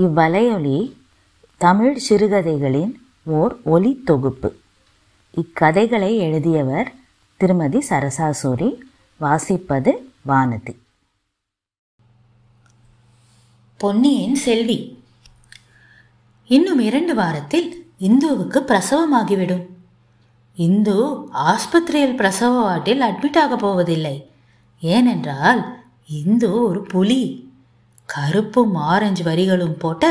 இவ்வலையொலி தமிழ் சிறுகதைகளின் ஓர் ஒலி தொகுப்பு. இக்கதைகளை எழுதியவர் திருமதி சரசாசூரி வாசிப்பது வானதி. பொன்னியின் செல்வி இன்னும் இரண்டு வாரத்தில் இந்துவுக்கு பிரசவமாகிவிடும். இந்து ஆஸ்பத்திரியில் பிரசவ வார்டில் அட்மிட் ஆக போவதில்லை. ஏனென்றால் இந்து ஒரு புலி. கருப்பும் ஆரஞ்சு வரிகளும் போட்ட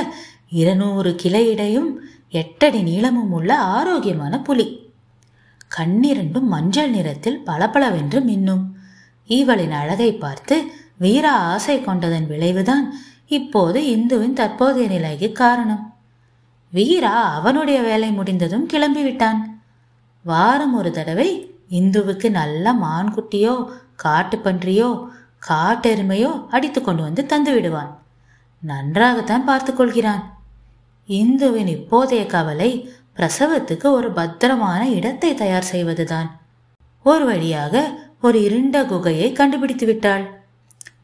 இருநூறு கிளையிடையும் எட்டடி நீளமும் உள்ள ஆரோக்கியமான புலி. கண்ணிரண்டும் மஞ்சள் நிறத்தில் பளபளவென்று மின்னும். இவளின் அழகை பார்த்து வீரா ஆசை கொண்டதன் விளைவுதான் இப்போது இந்துவின் தற்போதைய நிலைக்கு காரணம். வீரா அவனுடைய வேலை முடிந்ததும் கிளம்பிவிட்டான். வாரம் ஒரு தடவை இந்துவுக்கு நல்ல மான்குட்டியோ காட்டுப்பன்றியோ காட்டெருமையோ அடித்து கொண்டு வந்து தந்து விடுவான். நன்றாகத்தான் பார்த்து கொள்கிறான். இந்துவின் இப்போதைய கவலை பிரசவத்துக்கு ஒரு பத்திரமான இடத்தை தயார் செய்வதுதான். ஒரு வழியாக ஒரு இருண்ட குகையை கண்டுபிடித்து விட்டாள்.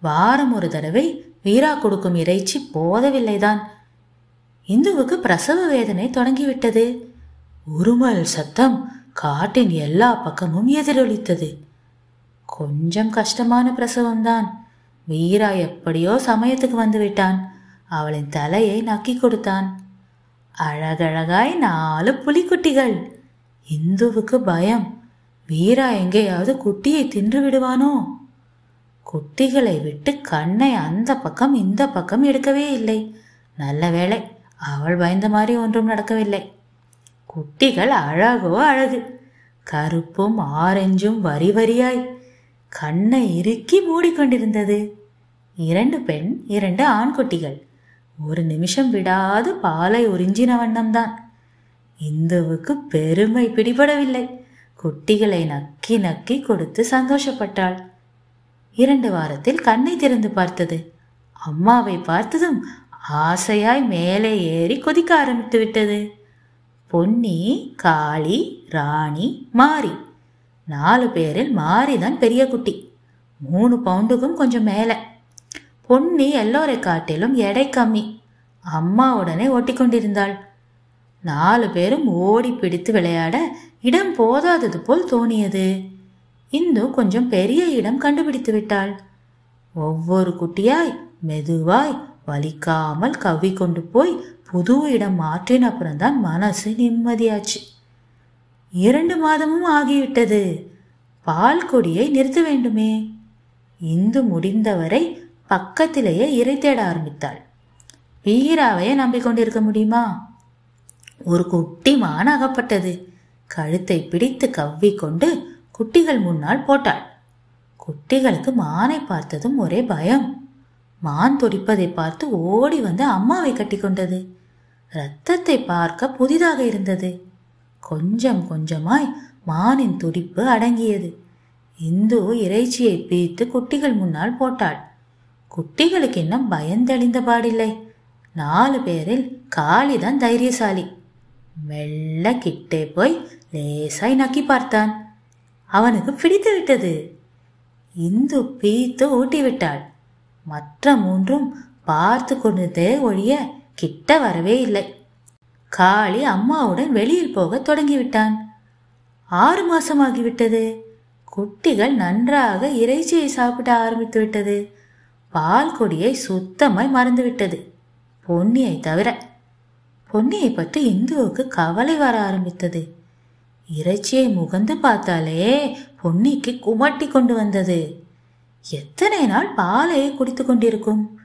வாரம் ஒரு தடவை வீரா கொடுக்கும் இறைச்சி போதவில்லைதான். இந்துவுக்கு பிரசவ வேதனை தொடங்கிவிட்டது. உருமல் சத்தம் காட்டின் எல்லா பக்கமும் எதிரொலித்தது. கொஞ்சம் கஷ்டமான பிரசவம்தான். வீரா எப்படியோ சமயத்துக்கு வந்து விட்டான் அவளின் தலையை நக்கி கொடுத்தான். அழகழகாய் நாலு புலிக்குட்டிகள். இந்துவுக்கு பயம். வீரா எங்கேயாவது குட்டியை தின்று விடுவானோ? குட்டிகளை விட்டு கண்ணை அந்த பக்கம் இந்த பக்கம் எடுக்கவே இல்லை. நல்ல வேளை அவள் பயந்த மாதிரி ஒன்றும் நடக்கவில்லை. குட்டிகள் அழகோ அழகு. கருப்பும் ஆரஞ்சும் வரி வரியாய் கண்ணை இறுக்கி மூடிக்கொண்டிருந்தது. இரண்டு பெண் இரண்டு ஆண்குட்டிகள். ஒரு நிமிஷம் விடாது பாலை உறிஞ்சின வண்ணம்தான். இந்துவுக்கு பெருமை பிடிபடவில்லை. குட்டிகளை நக்கி நக்கி கொடுத்து சந்தோஷப்பட்டாள். இரண்டு வாரத்தில் கண்ணை திறந்து பார்த்தது. அம்மாவை பார்த்ததும் ஆசையாய் மேலே ஏறி கொதிக்க ஆரம்பித்து விட்டது. பொன்னி காளி ராணி மாரி. நாலு பேரில் மாரி தான் பெரிய குட்டி. மூணு பவுண்டுக்கும் கொஞ்சம் மேலே. பொன்னி எல்லோரை காட்டிலும் எடை கம்மி. அம்மாவுடனே ஒட்டிக்கொண்டிருந்தாள் நாலு பேரும் ஓடி பிடித்து விளையாட இடம் போதாதது போல் தோணியது. இந்து கொஞ்சம் பெரிய இடம் கண்டுபிடித்து விட்டாள். ஒவ்வொரு குட்டியாய் மெதுவாய் வலிக்காமல் கவ்வி கொண்டு போய் புது இடம் மாற்றின அப்புறம்தான் மனசு நிம்மதியாச்சு. இரண்டு மாதமும் ஆகிவிட்டது. பால் கொடியை நிறுத்த வேண்டுமே. இந்து முடிந்தவரை பக்கத்திலேயே இறை தேட ஆரம்பித்தாள். வீராவையே நம்பிக்கொண்டிருக்க முடியுமா? ஒரு குட்டி மான் அகப்பட்டது. கழுத்தை பிடித்து கவ்விக்கொண்டு குட்டிகள் முன்னால் போட்டாள். குட்டிகளுக்கு மானை பார்த்ததும் ஒரே பயம். மான் துடிப்பதை பார்த்து ஓடி வந்து அம்மாவை கட்டிக்கொண்டது. ரத்தத்தை பார்க்க புதிதாக இருந்தது. கொஞ்சம் கொஞ்சமாய் மானின் துடிப்பு அடங்கியது. இந்து இறைச்சியை பீத்து குட்டிகள் முன்னால் போட்டாள். குட்டிகளுக்கு இன்னும் பயந்தெளிந்த பாடில்லை. நாலு பேரில் காளிதான் தைரியசாலி. மெல்ல கிட்டே போய் லேசாய் நக்கி பார்த்தான். அவனுக்கு பிடித்து விட்டது. இந்து பீத்து ஊட்டி விட்டாள். மற்ற மூன்றும் பார்த்து கொண்டதே ஒழிய கிட்ட வரவே இல்லை. காளி அம்மாவுடன் வெளியில் போக தொடங்கிவிட்டான். ஆறு மாசமாகிவிட்டது. குட்டிகள் நன்றாக இறைச்சியை சாப்பிட ஆரம்பித்து விட்டது. பால் கொடியை சுத்தமாய் மறந்துவிட்டது பொன்னியை தவிர பொன்னியை பற்றி இந்துவுக்கு கவலை வர ஆரம்பித்தது. இறைச்சியை முகந்து பார்த்தாலே பொன்னிக்கு குமட்டி கொண்டு வந்தது. எத்தனை நாள் பாலையை குடித்து கொண்டிருக்கும்.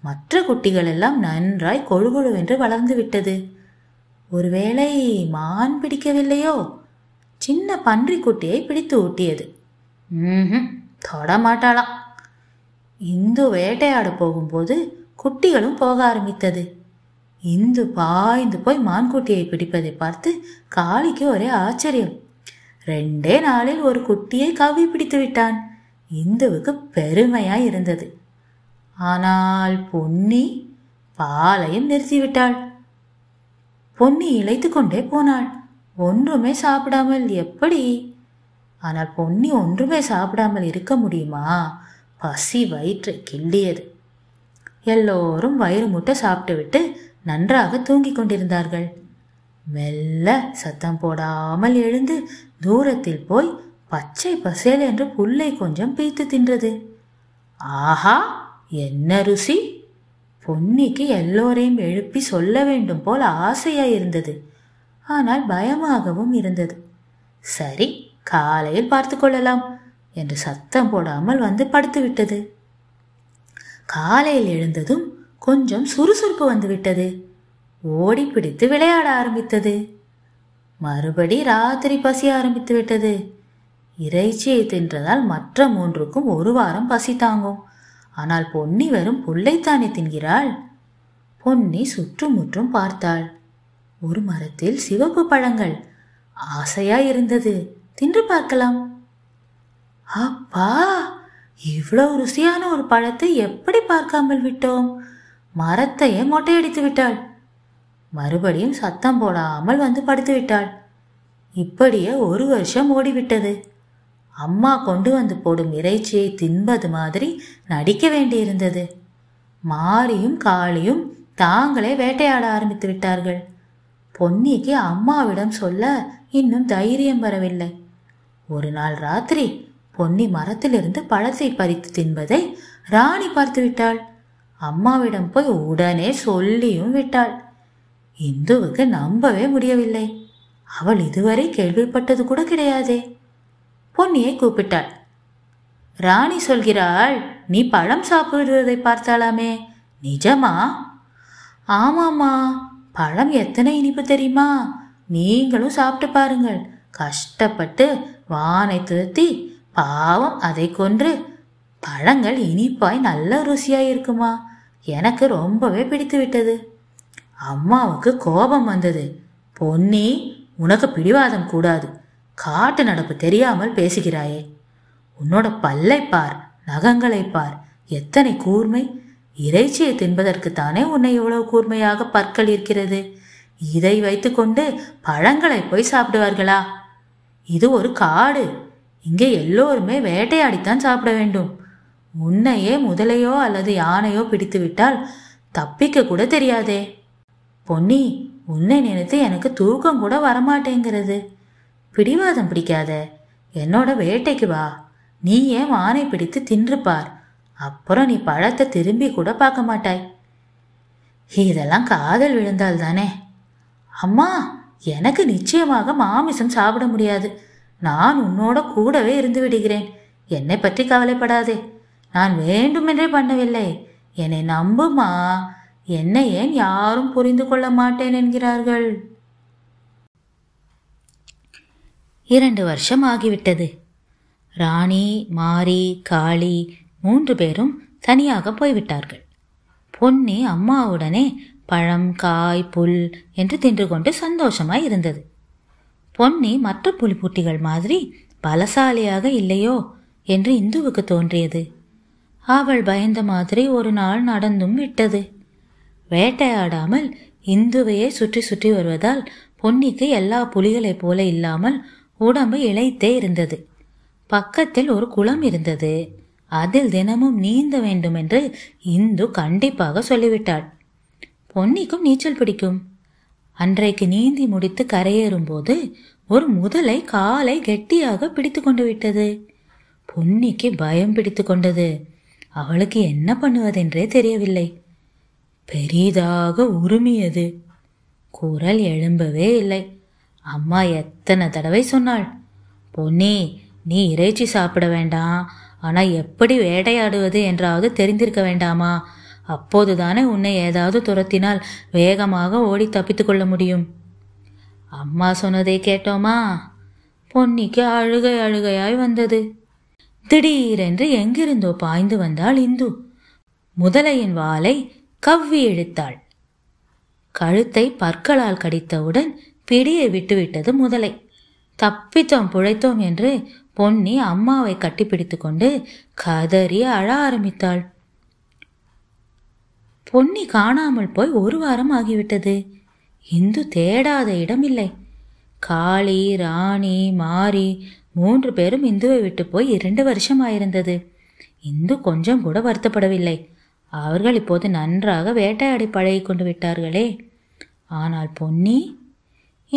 மற்ற குட்டிகள் எல்லாம் நன்றாய் கொழுகொழுவென்று வளர்ந்து விட்டது. ஒருவேளை மான் பிடிக்கவில்லையோ? சின்ன பன்றி குட்டியை பிடித்து ஊட்டியது. ம் தொடமாட்டாளாம். இந்து வேட்டையாட போகும்போது குட்டிகளும் போக ஆரம்பித்தது. இந்து பாய்ந்து போய் மான்குட்டியை பிடிப்பதை பார்த்து காளிக்கு ஒரே ஆச்சரியம். ரெண்டே நாளில் ஒரு குட்டியை கவி பிடித்து விட்டான். இந்துவுக்கு பெருமையாய் இருந்தது. ஆனால் பொன்னி பாலையும் நிறுத்திவிட்டாள். பொன்னி இழைத்து கொண்டே போனாள். ஒன்றுமே சாப்பிடாமல் எப்படி? ஆனால் பொன்னி ஒன்றுமே சாப்பிடாமல் இருக்க முடியுமா? பசி வயிற்றை கிள்ளியது. எல்லோரும் வயிறு முட்டை சாப்பிட்டுவிட்டு நன்றாக தூங்கிக் கொண்டிருந்தார்கள். மெல்ல சத்தம் போடாமல் எழுந்து தூரத்தில் போய் பச்சை பசேல் என்று புல்லை கொஞ்சம் பீத்து தின்றது. ஆஹா! என்ன ருசி! பொன்னிக்கு எல்லோரையும் எழுப்பி சொல்ல வேண்டும் போல் ஆசையாய் இருந்தது. ஆனால் பயமாகவும் இருந்தது. சரி காலையில் பார்த்து கொள்ளலாம் என்று சத்தம் போடாமல் வந்து படுத்து விட்டது. காலையில் எழுந்ததும் கொஞ்சம் சுறுசுறுப்பு வந்துவிட்டது ஓடி பிடித்து விளையாட ஆரம்பித்தது. மறுபடி ராத்திரி பசி ஆரம்பித்து விட்டது. இறைச்சியை தின்றதால் மற்ற மூன்றுக்கும் ஒரு வாரம் பசி தாங்கும். ஆனால் பொன்னி வெறும் புல்லைத்தானே தின்கிறாள்? பொன்னி சுற்றுமுற்றும் பார்த்தாள். ஒரு மரத்தில் சிவப்பு பழங்கள். ஆசையா இருந்தது தின்று பார்க்கலாம். அப்பா இவ்வளவு ருசியான ஒரு பழத்தை எப்படி பார்க்காமல் விட்டோம்? மரத்தையே மொட்டையடித்து விட்டாள். மறுபடியும் சத்தம் போடாமல் வந்து படுத்து விட்டாள். இப்படியே ஒரு வருஷம் ஓடிவிட்டது. அம்மா கொண்டு வந்து போடும் இறைச்சியை தின்பது மாதிரி நடிக்க வேண்டியிருந்தது. மாரியும் காளியும் தாங்களே வேட்டையாட ஆரம்பித்து விட்டார்கள். பொன்னிக்கு அம்மாவிடம் சொல்ல இன்னும் தைரியம் வரவில்லை. ஒரு நாள் ராத்திரி பொன்னி மரத்திலிருந்து பழத்தை பறித்து தின்பதை ராணி பார்த்து விட்டாள். அம்மாவிடம் போய் உடனே சொல்லியும் விட்டாள். இந்துவுக்கு நம்பவே முடியவில்லை. அவள் இதுவரை கேள்விப்பட்டது கூட கிடையாதே. பொன்னியை கூப்பிட்டாள். ராணி சொல்கிறாள் நீ பழம் சாப்பிடுவதை பார்த்தாலாமே. நிஜமா? ஆமாம்மா. பழம் எத்தனை இனிப்பு தெரியுமா? நீங்களும் சாப்பிட்டு பாருங்கள். கஷ்டப்பட்டு வானை திருத்தி பாவம் அதை கொன்று பழங்கள் இனிப்பாய் நல்ல ருசியாய் இருக்குமா? எனக்கு ரொம்பவே பிடித்து விட்டது. அம்மாவுக்கு கோபம் வந்தது. பொன்னி உனக்கு பிடிவாதம் கூடாது. காட்டு நடப்பு தெரியாமல் பேசுகிறாயே. உன்னோட பல்லை பார் நகங்களை பார் எத்தனை கூர்மை? இறைச்சியை தின்பதற்குத்தானே உன்னை இவ்வளவு கூர்மையாக பற்கள் இருக்கிறது இதை வைத்துக்கொண்டு பழங்களை போய் சாப்பிடுவார்களா? இது ஒரு காடு. இங்கே எல்லோருமே வேட்டையாடித்தான் சாப்பிட வேண்டும். உன்னையே முதலையோ அல்லது யானையோ பிடித்துவிட்டால் தப்பிக்க கூட தெரியாதே. பொன்னி உன்னை நினைத்து எனக்கு தூக்கம் கூட வரமாட்டேங்கிறது. பிடிவாதம் பிடிக்காத. என்னோட வேட்டைக்கு வா. நீ ஏன் மானை பிடித்து தின்று பார் அப்புறம் நீ பழத்தை திரும்பி கூட பார்க்க மாட்டாய். இதெல்லாம் காதல் விழுந்தால் தானே. அம்மா எனக்கு நிச்சயமாக மாமிசம் சாப்பிட முடியாது. நான் உன்னோட கூடவே இருந்து விடுகிறேன். என்னை பற்றி கவலைப்படாதே. நான் வேண்டுமென்றே பண்ணவில்லை. என்னை நம்புமா? என்னை ஏன் யாரும் புரிந்து கொள்ள மாட்டேன் என்கிறார்கள்? இரண்டு வருஷம் ஆகிவிட்டது. ராணி மாரி காளி மூன்று பேரும் தனியாக போய்விட்டார்கள். பொன்னி அம்மாவுடனே பழம் காய் புல் என்று தின்று கொண்டு சந்தோஷமாய் இருந்தது. பொன்னி மற்ற புலிபூட்டிகள் மாதிரி பலசாலியாக இல்லையோ என்று இந்துவுக்கு தோன்றியது. அவள் பயந்த மாதிரி ஒரு நாள் நடந்தும் விட்டது. வேட்டையாடாமல் இந்துவையே சுற்றி சுற்றி வருவதால் பொன்னிக்கு எல்லா புலிகளைப் போல இல்லாமல் உடம்பு இளைத்தே இருந்தது. பக்கத்தில் ஒரு குளம் இருந்தது. அதில் தினமும் நீந்த வேண்டும் என்று இந்து கண்டிப்பாக சொல்லிவிட்டாள். பொன்னிக்கும் நீச்சல் பிடிக்கும். அன்றைக்கு நீந்தி முடித்து கரையேறும்போது ஒரு முதலை காலை கெட்டியாக பிடித்து கொண்டு விட்டது. பொன்னிக்கு பயம் பிடித்து கொண்டது. அவளுக்கு என்ன பண்ணுவதென்றே தெரியவில்லை. பெரிதாக உருமியது. குரல் எழும்பவே இல்லை. அம்மா எத்தனை தடவை சொன்னாள் பொன்னி நீ இறைச்சி சாப்பிட வேண்டாம். ஆனால் எப்படி வேட்டையாடுவது என்றாவது தெரிந்திருக்க வேண்டாமா? அப்போதுதானே உன்னை ஏதாவது துரத்தினால் வேகமாக ஓடி தப்பித்து கொள்ள முடியும். அம்மா சொன்னதை கேட்டோமா? பொன்னிக்கு அழுகை அழுகையாய் வந்தது. திடீரென்று எங்கிருந்தோ பாய்ந்து வந்தாள் இந்து. முதலையின் வாளை கவ்வி இழுத்தாள். கழுத்தை பற்களால் கடித்தவுடன் பிடியை விட்டுவிட்டது முதலை. தப்பித்தோம் புழைத்தோம் என்று பொன்னி அம்மாவை கட்டிப்பிடித்து கொண்டு கதறி அழ ஆரம்பித்தாள். பொன்னி காணாமல் போய் ஒரு வாரம் ஆகிவிட்டது. இந்து தேடாத இடமில்லை. காளி ராணி மாரி மூன்று பேரும் இந்துவை விட்டு போய் இரண்டு வருஷம் ஆயிருந்தது இந்து கொஞ்சம் கூட வருத்தப்படவில்லை. அவர்கள் இப்போது நன்றாக வேட்டையாடி பழகி கொண்டு விட்டார்களே. ஆனால் பொன்னி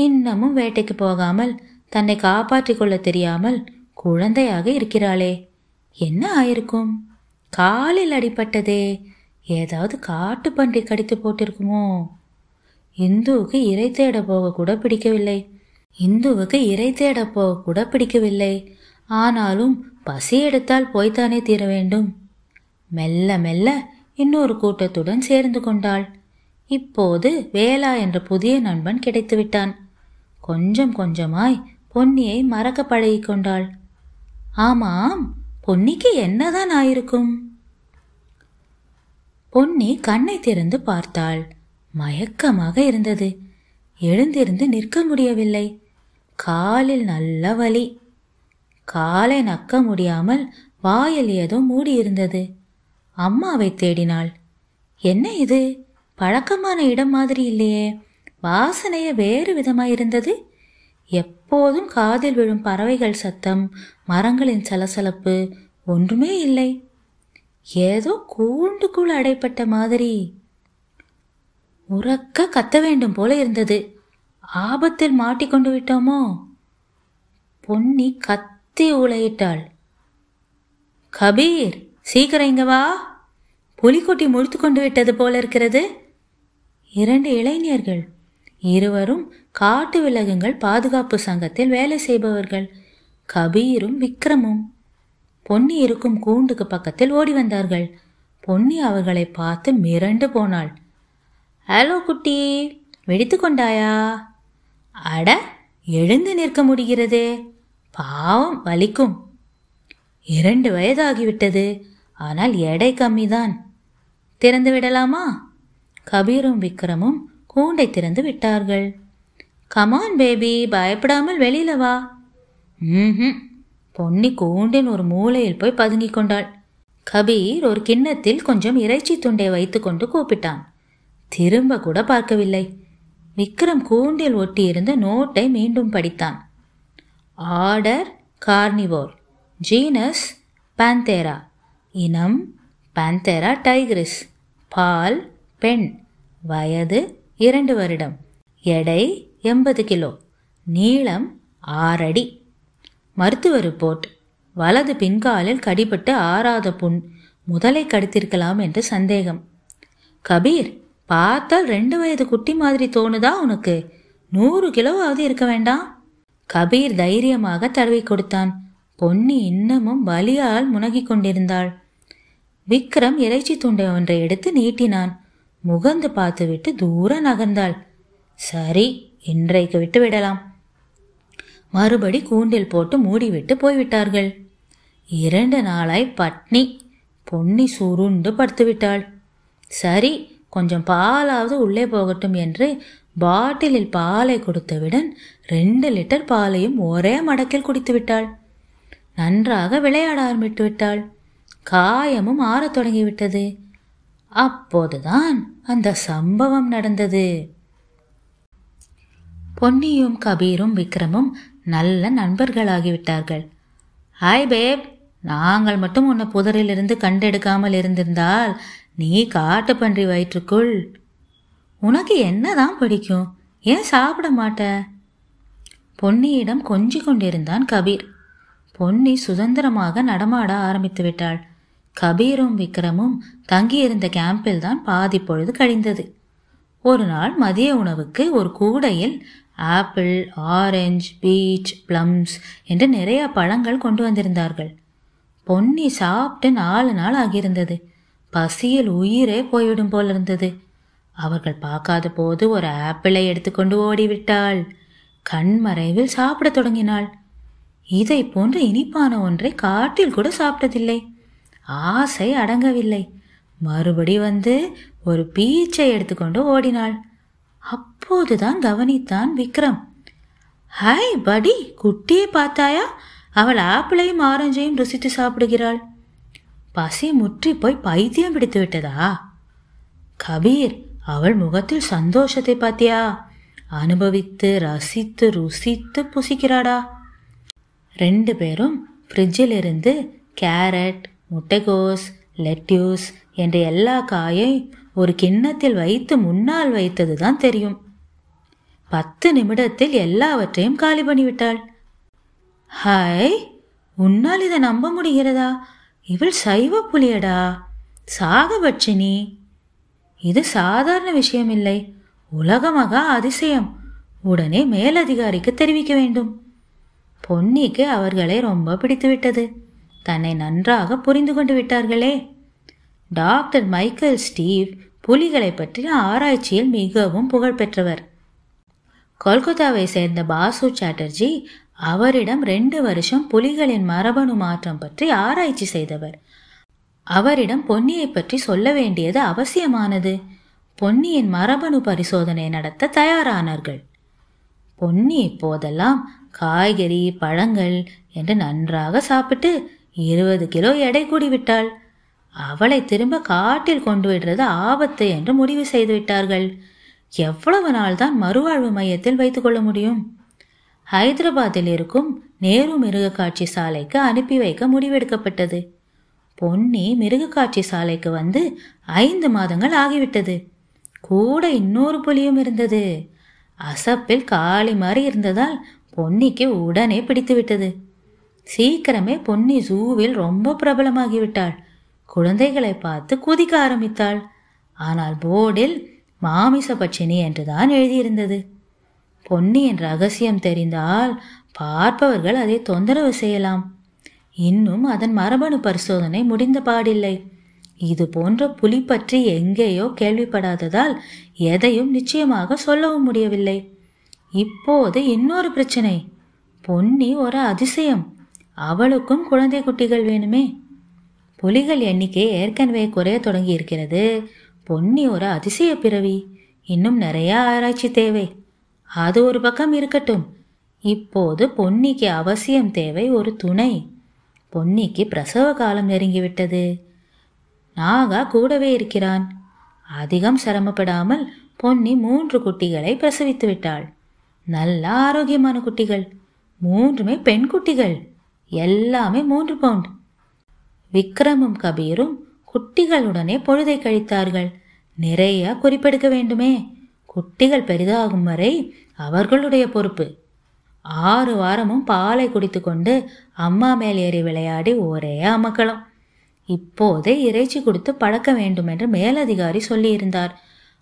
இன்னமும் வேட்டைக்கு போகாமல் தன்னை காப்பாற்றிக் கொள்ள தெரியாமல் குழந்தையாக இருக்கிறாளே. என்ன ஆயிருக்கும்? காலில் அடிபட்டதே. ஏதாவது காட்டு பன்றி கடித்து போட்டிருக்குமோ? இந்துவுக்கு இறை தேட போக கூட பிடிக்கவில்லை. இந்துவுக்கு இறை தேட போக கூட பிடிக்கவில்லை. ஆனாலும் பசி எடுத்தால் போய்த்தானே தீர வேண்டும். மெல்ல மெல்ல இன்னொரு கூட்டத்துடன் சேர்ந்து கொண்டாள். இப்போது வேலா என்ற புதிய நண்பன் கிடைத்து விட்டான் கொஞ்சம் கொஞ்சமாய் பொன்னியை மறக்க பழகி கொண்டாள். ஆமாம் பொன்னிக்கு என்னதான் ஆயிருக்கும்? பொன்னி கண்ணை திறந்து பார்த்தாள். மயக்கமாக இருந்தது. எழுந்திருந்து நிற்க முடியவில்லை. காலில் நல்ல வலி. காலை நக்க முடியாமல் வாயில் ஏதோ மூடியிருந்தது. அம்மாவை தேடினாள். என்ன இது? பழக்கமான இடம் மாதிரி இல்லையே. வாசனைய வேறு விதமாயிருந்தது. எப்போதும் காதில் விழும் பறவைகள் சத்தம் மரங்களின் சலசலப்பு ஒன்றுமே இல்லை. ஏதோ கூண்டுக்குள் அடைப்பட்ட மாதிரி. உறக்க கத்த வேண்டும் போல இருந்தது. ஆபத்தில் மாட்டிக்கொண்டு விட்டோமோ? பொன்னி கத்தி உலையிட்டாள் கபீர் சீக்கிரம் இங்க வா. புலிக்கொட்டி முழித்து கொண்டு விட்டது போல இருக்கிறது. இரண்டு இளைஞர்கள் இருவரும் காட்டு விலங்குகள் பாதுகாப்பு சங்கத்தில் வேலை செய்பவர்கள். கபீரும் விக்ரமும் பொன்னி இருக்கும் கூண்டுக்கு பக்கத்தில் ஓடி வந்தார்கள். பொன்னி அவர்களை பார்த்து மிரண்டு போனாள். ஹலோ குட்டி வெடித்து கொண்டாயா? அட எழுந்து நிற்க முடிகிறதே. பாவம் வலிக்கும். இரண்டு வயதாகிவிட்டது ஆனால் எடை கம்மிதான். திறந்து விடலாமா? கபீரும் விக்ரமும் கூண்டை திறந்து விட்டார்கள். கமான் பேபி பயப்படாமல் வெளியில வா. ம் பொன்னி கூண்டின் ஒரு மூலையில் போய் பதுங்கிக் கொண்டாள். கபீர் ஒரு கிண்ணத்தில் கொஞ்சம் இறைச்சி துண்டை வைத்துக்கொண்டு கூப்பிட்டான். திரும்ப கூட பார்க்கவில்லை. விக்ரம் கூண்டில் ஒட்டியிருந்த நோட்டை மீண்டும் படித்தான். ஆர்டர் கார்னிவோர் ஜீனஸ் பேந்தேரா இனம் பேந்தேரா டைக்ரிஸ் பால் பெண் வயது இரண்டு வருடம். எடை எண்பது கிலோ. நீளம் ஆறடி. மருத்துவ ரிப்போர்ட். வலது பின்காலில் கடிபட்டு ஆறாத புண். முதலை கடித்திருக்கலாம் என்று சந்தேகம். கபீர் பார்த்தால் ரெண்டு வயது குட்டி மாதிரி தோணுதா உனக்கு? நூறு கிலோவாவது இருக்க வேண்டாம். கபீர் தைரியமாக தடவி கொடுத்தான். பொன்னி இன்னமும் வலியால் முனகிக் கொண்டிருந்தாள். விக்ரம் இறைச்சி துண்டை ஒன்றை எடுத்து நீட்டினான். முகந்து பார்த்துவிட்டு தூர நகர்ந்தாள். சரி இன்றைக்கு விட்டு விடலாம். மறுபடி கூண்டில் போட்டு மூடிவிட்டு போய்விட்டார்கள். இரண்டு நாளாய் பட்னி பொன்னி சுருண்டு படுத்துவிட்டாள். சரி கொஞ்சம் பாலாவது உள்ளே போகட்டும் என்று பாட்டிலில் பாலை கொடுத்தவுடன் ரெண்டு லிட்டர் பாலையும் ஒரே மடக்கில் குடித்து விட்டாள் நன்றாக விளையாட ஆரம்பித்து விட்டாள் காயமும் ஆறத் தொடங்கிவிட்டது. அப்போதுதான் அந்த சம்பவம் நடந்தது. பொன்னியும் கபீரும் விக்ரமும் நல்ல நண்பர்களாகிவிட்டார்கள். ஹாய் பேப் நாங்கள் மட்டும் உன்னை புதரிலிருந்து கண்டெடுக்காமல் இருந்திருந்தால் நீ காட்டு பன்றி வயிற்றுக்குள். உனக்கு என்னதான் பிடிக்கும்? ஏன் சாப்பிட மாட்ட? பொன்னியிடம் கொஞ்சி கொண்டிருந்தான் கபீர். பொன்னி சுதந்திரமாக நடமாட ஆரம்பித்து விட்டாள் கபீரும் விக்ரமும் தங்கியிருந்த கேம்பில் தான் பாதி பொழுது கழிந்தது. ஒரு நாள் மதிய உணவுக்கு ஒரு கூடையில் ஆப்பிள் ஆரஞ்சு பீச் பிளம்ஸ் என்று நிறைய பழங்கள் கொண்டு வந்திருந்தார்கள். பொன்னி சாப்பிட்டு நாலு நாள் ஆகியிருந்தது. பசியில் உயிரே போய்விடும் போல் இருந்தது. அவர்கள் பார்க்காத போது ஒரு ஆப்பிளை எடுத்துக்கொண்டு ஓடிவிட்டாள். கண்மறைவில் சாப்பிடத் தொடங்கினாள். இதை போன்ற இனிப்பான ஒன்றை காட்டில் கூட சாப்பிட்டதில்லை. ஆசை அடங்கவில்லை. மறுபடி வந்து ஒரு பீச்சை எடுத்துக்கொண்டு ஓடினாள். அப்போதுதான் கவனித்தான் விக்ரம். ஹாய் படி குட்டியை பார்த்தாயா? அவள் ஆப்பிளையும் ஆரஞ்சையும் ருசித்து சாப்பிடுகிறாள். பசி முற்றி போய் பைத்தியம் பிடித்து விட்டதா? கபீர் அவள் முகத்தில் சந்தோஷத்தை பார்த்தியா? அனுபவித்து ரசித்து ருசித்து புசிக்கிறாடா? ரெண்டு பேரும் ஃப்ரிட்ஜில் இருந்து கேரட் முட்டைகோஸ் லெட்யூஸ் என்ற எல்லா காயை ஒரு கிண்ணத்தில் வைத்து முன்னால் வைத்தது தான் தெரியும். பத்து நிமிடத்தில் எல்லாவற்றையும் காலி பண்ணிவிட்டாள். ஹாய் உன்னால் இதை நம்ப முடிகிறதா? இவள் சைவ புலியடா. சாகபட்சினி. இது சாதாரண விஷயம் இல்லை உலகமகா அதிசயம். உடனே மேலதிகாரிக்கு தெரிவிக்க வேண்டும். பொன்னிக்கு அவர்களை ரொம்ப பிடித்துவிட்டது. தன்னை நன்றாக புரிந்து கொண்டு விட்டார்களே. டாக்டர் மைக்கேல் ஸ்டீவ் புலிகளை பற்றிய ஆராய்ச்சியில் மிகவும் புகழ்பெற்றவர் கொல்கத்தாவை சேர்ந்த பாசு சாட்டர்ஜி அவரிடம் ரெண்டு வருஷம் புலிகளின் மரபணு மாற்றம் பற்றி ஆராய்ச்சி செய்தவர். அவரிடம் பொன்னியை பற்றி சொல்ல வேண்டியது அவசியமானது. பொன்னியின் மரபணு பரிசோதனை நடத்த தயாரானார்கள். பொன்னி இப்போதெல்லாம் காய்கறி பழங்கள் என்று நன்றாக சாப்பிட்டு இருபது கிலோ எடை கூடிவிட்டாள். அவளை திரும்ப காட்டில் கொண்டு விடுறது ஆபத்து என்று முடிவு செய்து விட்டார்கள். எவ்வளவு நாள் தான் மறுவாழ்வு மையத்தில் வைத்துக்கொள்ள முடியும்? ஹைதராபாத்தில் இருக்கும் நேரு மிருக காட்சி சாலைக்கு அனுப்பி வைக்க முடிவெடுக்கப்பட்டது. பொன்னி மிருக காட்சி சாலைக்கு வந்து ஐந்து மாதங்கள் ஆகிவிட்டது. கூட இன்னொரு புலியும் இருந்தது. அசப்பில் காளி மாதிரி இருந்ததால் பொன்னிக்கு உடனே பிடித்து விட்டது சீக்கிரமே பொன்னி ஜூவில் ரொம்ப பிரபலமாகிவிட்டாள். குழந்தைகளை பார்த்து குதிக்க ஆரம்பித்தாள். ஆனால் போர்டில் மாமிச பட்சினி என்றுதான் எழுதியிருந்தது. பொன்னியின் ரகசியம் தெரிந்தால் பார்ப்பவர்கள் அதை தொந்தரவு செய்யலாம். இன்னும் அதன் மரபணு பரிசோதனை முடிந்த பாடில்லை. இது போன்ற புலி பற்றி எங்கேயோ கேள்விப்படாததால் எதையும் நிச்சயமாக சொல்லவும் முடியவில்லை. இப்போது இன்னொரு பிரச்சனை. பொன்னி ஒரு அதிசயம். அவளுக்கும் குழந்தை குட்டிகள் வேணுமே. புலிகள் எண்ணிக்கை ஏற்கனவே குறைய தொடங்கி இருக்கிறது பொன்னி ஒரு அதிசய பிறவி. இன்னும் நிறைய ஆராய்ச்சி தேவை. அது ஒரு பக்கம் இருக்கட்டும். இப்போது பொன்னிக்கு அவசியம் தேவை ஒரு துணை. பொன்னிக்கு பிரசவ காலம் நெருங்கிவிட்டது. நாகா கூடவே இருக்கிறான். அதிகம் சிரமப்படாமல் பொன்னி மூன்று குட்டிகளை பிரசவித்து விட்டாள். நல்ல ஆரோக்கியமான குட்டிகள். மூன்றுமே பெண் குட்டிகள். எல்லாமே மூன்று பவுண்ட். விக்ரமும் கபீரும் குட்டிகளுடனே பொழுதை கழித்தார்கள். நிறைய குறிப்பெடுக்க வேண்டுமே. குட்டிகள் பெரிதாகும் வரை அவர்களுடைய பொறுப்பு. ஆறு வாரமும் பாலை குடித்துக்கொண்டு அம்மா மேல் ஏறி விளையாடி ஒரே அமக்களம் இப்போதே இறைச்சி கொடுத்து பழக்க வேண்டும் என்று மேலதிகாரி சொல்லியிருந்தார்.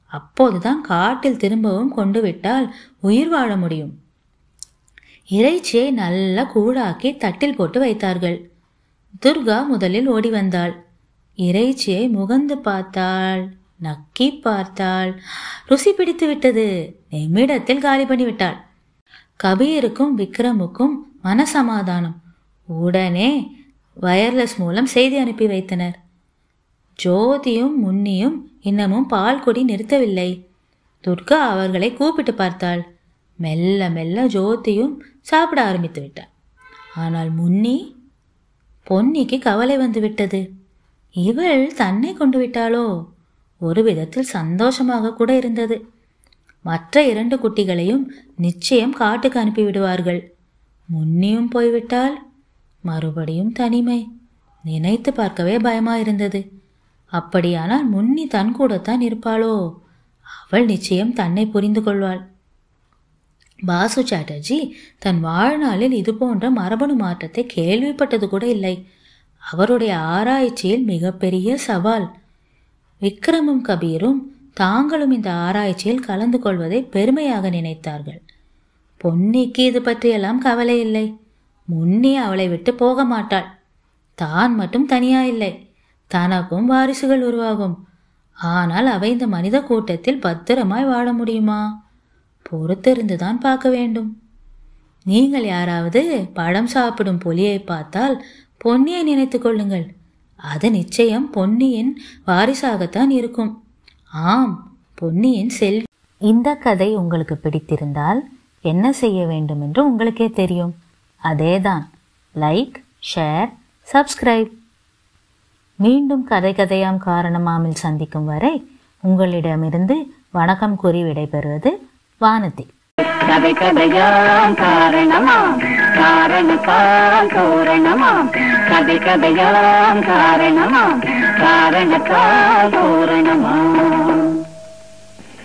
அப்போதுதான் காட்டில் திரும்பவும் கொண்டு விட்டால் உயிர் வாழ முடியும். இறைச்சியை நல்லா கூழாக்கி தட்டில் போட்டு வைத்தார்கள். துர்கா முதலில் ஓடி வந்தாள். இறைச்சியை முகந்து பார்த்தாள் நக்கி பார்த்தாள். ருசி பிடித்து விட்டது. நிமிடத்தில் காலி பண்ணிவிட்டாள் கபீருக்கும் விக்ரமுக்கும் மனசமாதானம். உடனே வயர்லெஸ் மூலம் செய்தி அனுப்பி வைத்தனர். ஜோதியும் முன்னியும் இன்னமும் பால் கொடி நிறுத்தவில்லை. துர்கா அவர்களை கூப்பிட்டு பார்த்தாள். மெல்ல மெல்ல ஜோதியும் சாப்பிட ஆரம்பித்து விட்டாள் ஆனால் முன்னி பொன்னிக்கு கவலை வந்து விட்டது. இவள் தன்னை கொண்டு விட்டாளோ? ஒரு விதத்தில் சந்தோஷமாக கூட இருந்தது. மற்ற இரண்டு குட்டிகளையும் நிச்சயம் காட்டுக்கு அனுப்பி விடுவார்கள். முன்னியும் போய்விட்டால் மறுபடியும் தனிமை. நினைத்து பார்க்கவே பயமா இருந்தது அப்படியானால் முன்னி தன் கூடத்தான் இருப்பாளோ? அவள் நிச்சயம் தன்னை புரிந்து கொள்வாள். பாசு சாட்டர்ஜி தன் வாழ்நாளில் இது போன்ற மரபணு மாற்றத்தை கேள்விப்பட்டது கூட இல்லை. அவருடைய ஆராய்ச்சியில் மிகப்பெரிய சவால். விக்ரமும் கபீரும் தாங்களும் இந்த ஆராய்ச்சியில் கலந்து கொள்வதை பெருமையாக நினைத்தார்கள். பொன்னிக்கு இது பற்றியெல்லாம் கவலை இல்லை. முன்னே அவளை விட்டு போக மாட்டாள். தான் மட்டும் தனியா இல்லை. தனக்கும் வாரிசுகள் உருவாகும். ஆனால் அவை இந்த மனித கூட்டத்தில் பத்திரமாய் வாழ முடியுமா? பொறுத்திருந்துதான் பார்க்க வேண்டும். நீங்கள் யாராவது பழம் சாப்பிடும் புலியை பார்த்தால் பொன்னியை நினைத்து கொள்ளுங்கள். அது நிச்சயம் பொன்னியின் வாரிசாகத்தான் இருக்கும். ஆம் பொன்னியின் செல். இந்த கதை உங்களுக்கு பிடித்திருந்தால் என்ன செய்ய வேண்டும் என்று உங்களுக்கே தெரியும். அதேதான் லைக் ஷேர் சப்ஸ்கிரைப் மீண்டும் கதை கதையாம் காரணமாமில் சந்திக்கும் வரை உங்களிடமிருந்து வணக்கம் கூறி விடைபெறுவது வானதி. கதை கதையாம் காரணமாம் காரணத்தால் தோரணமாம் கதை கதையாம் காரணமாம் காரணத்தால் தோரணமாம்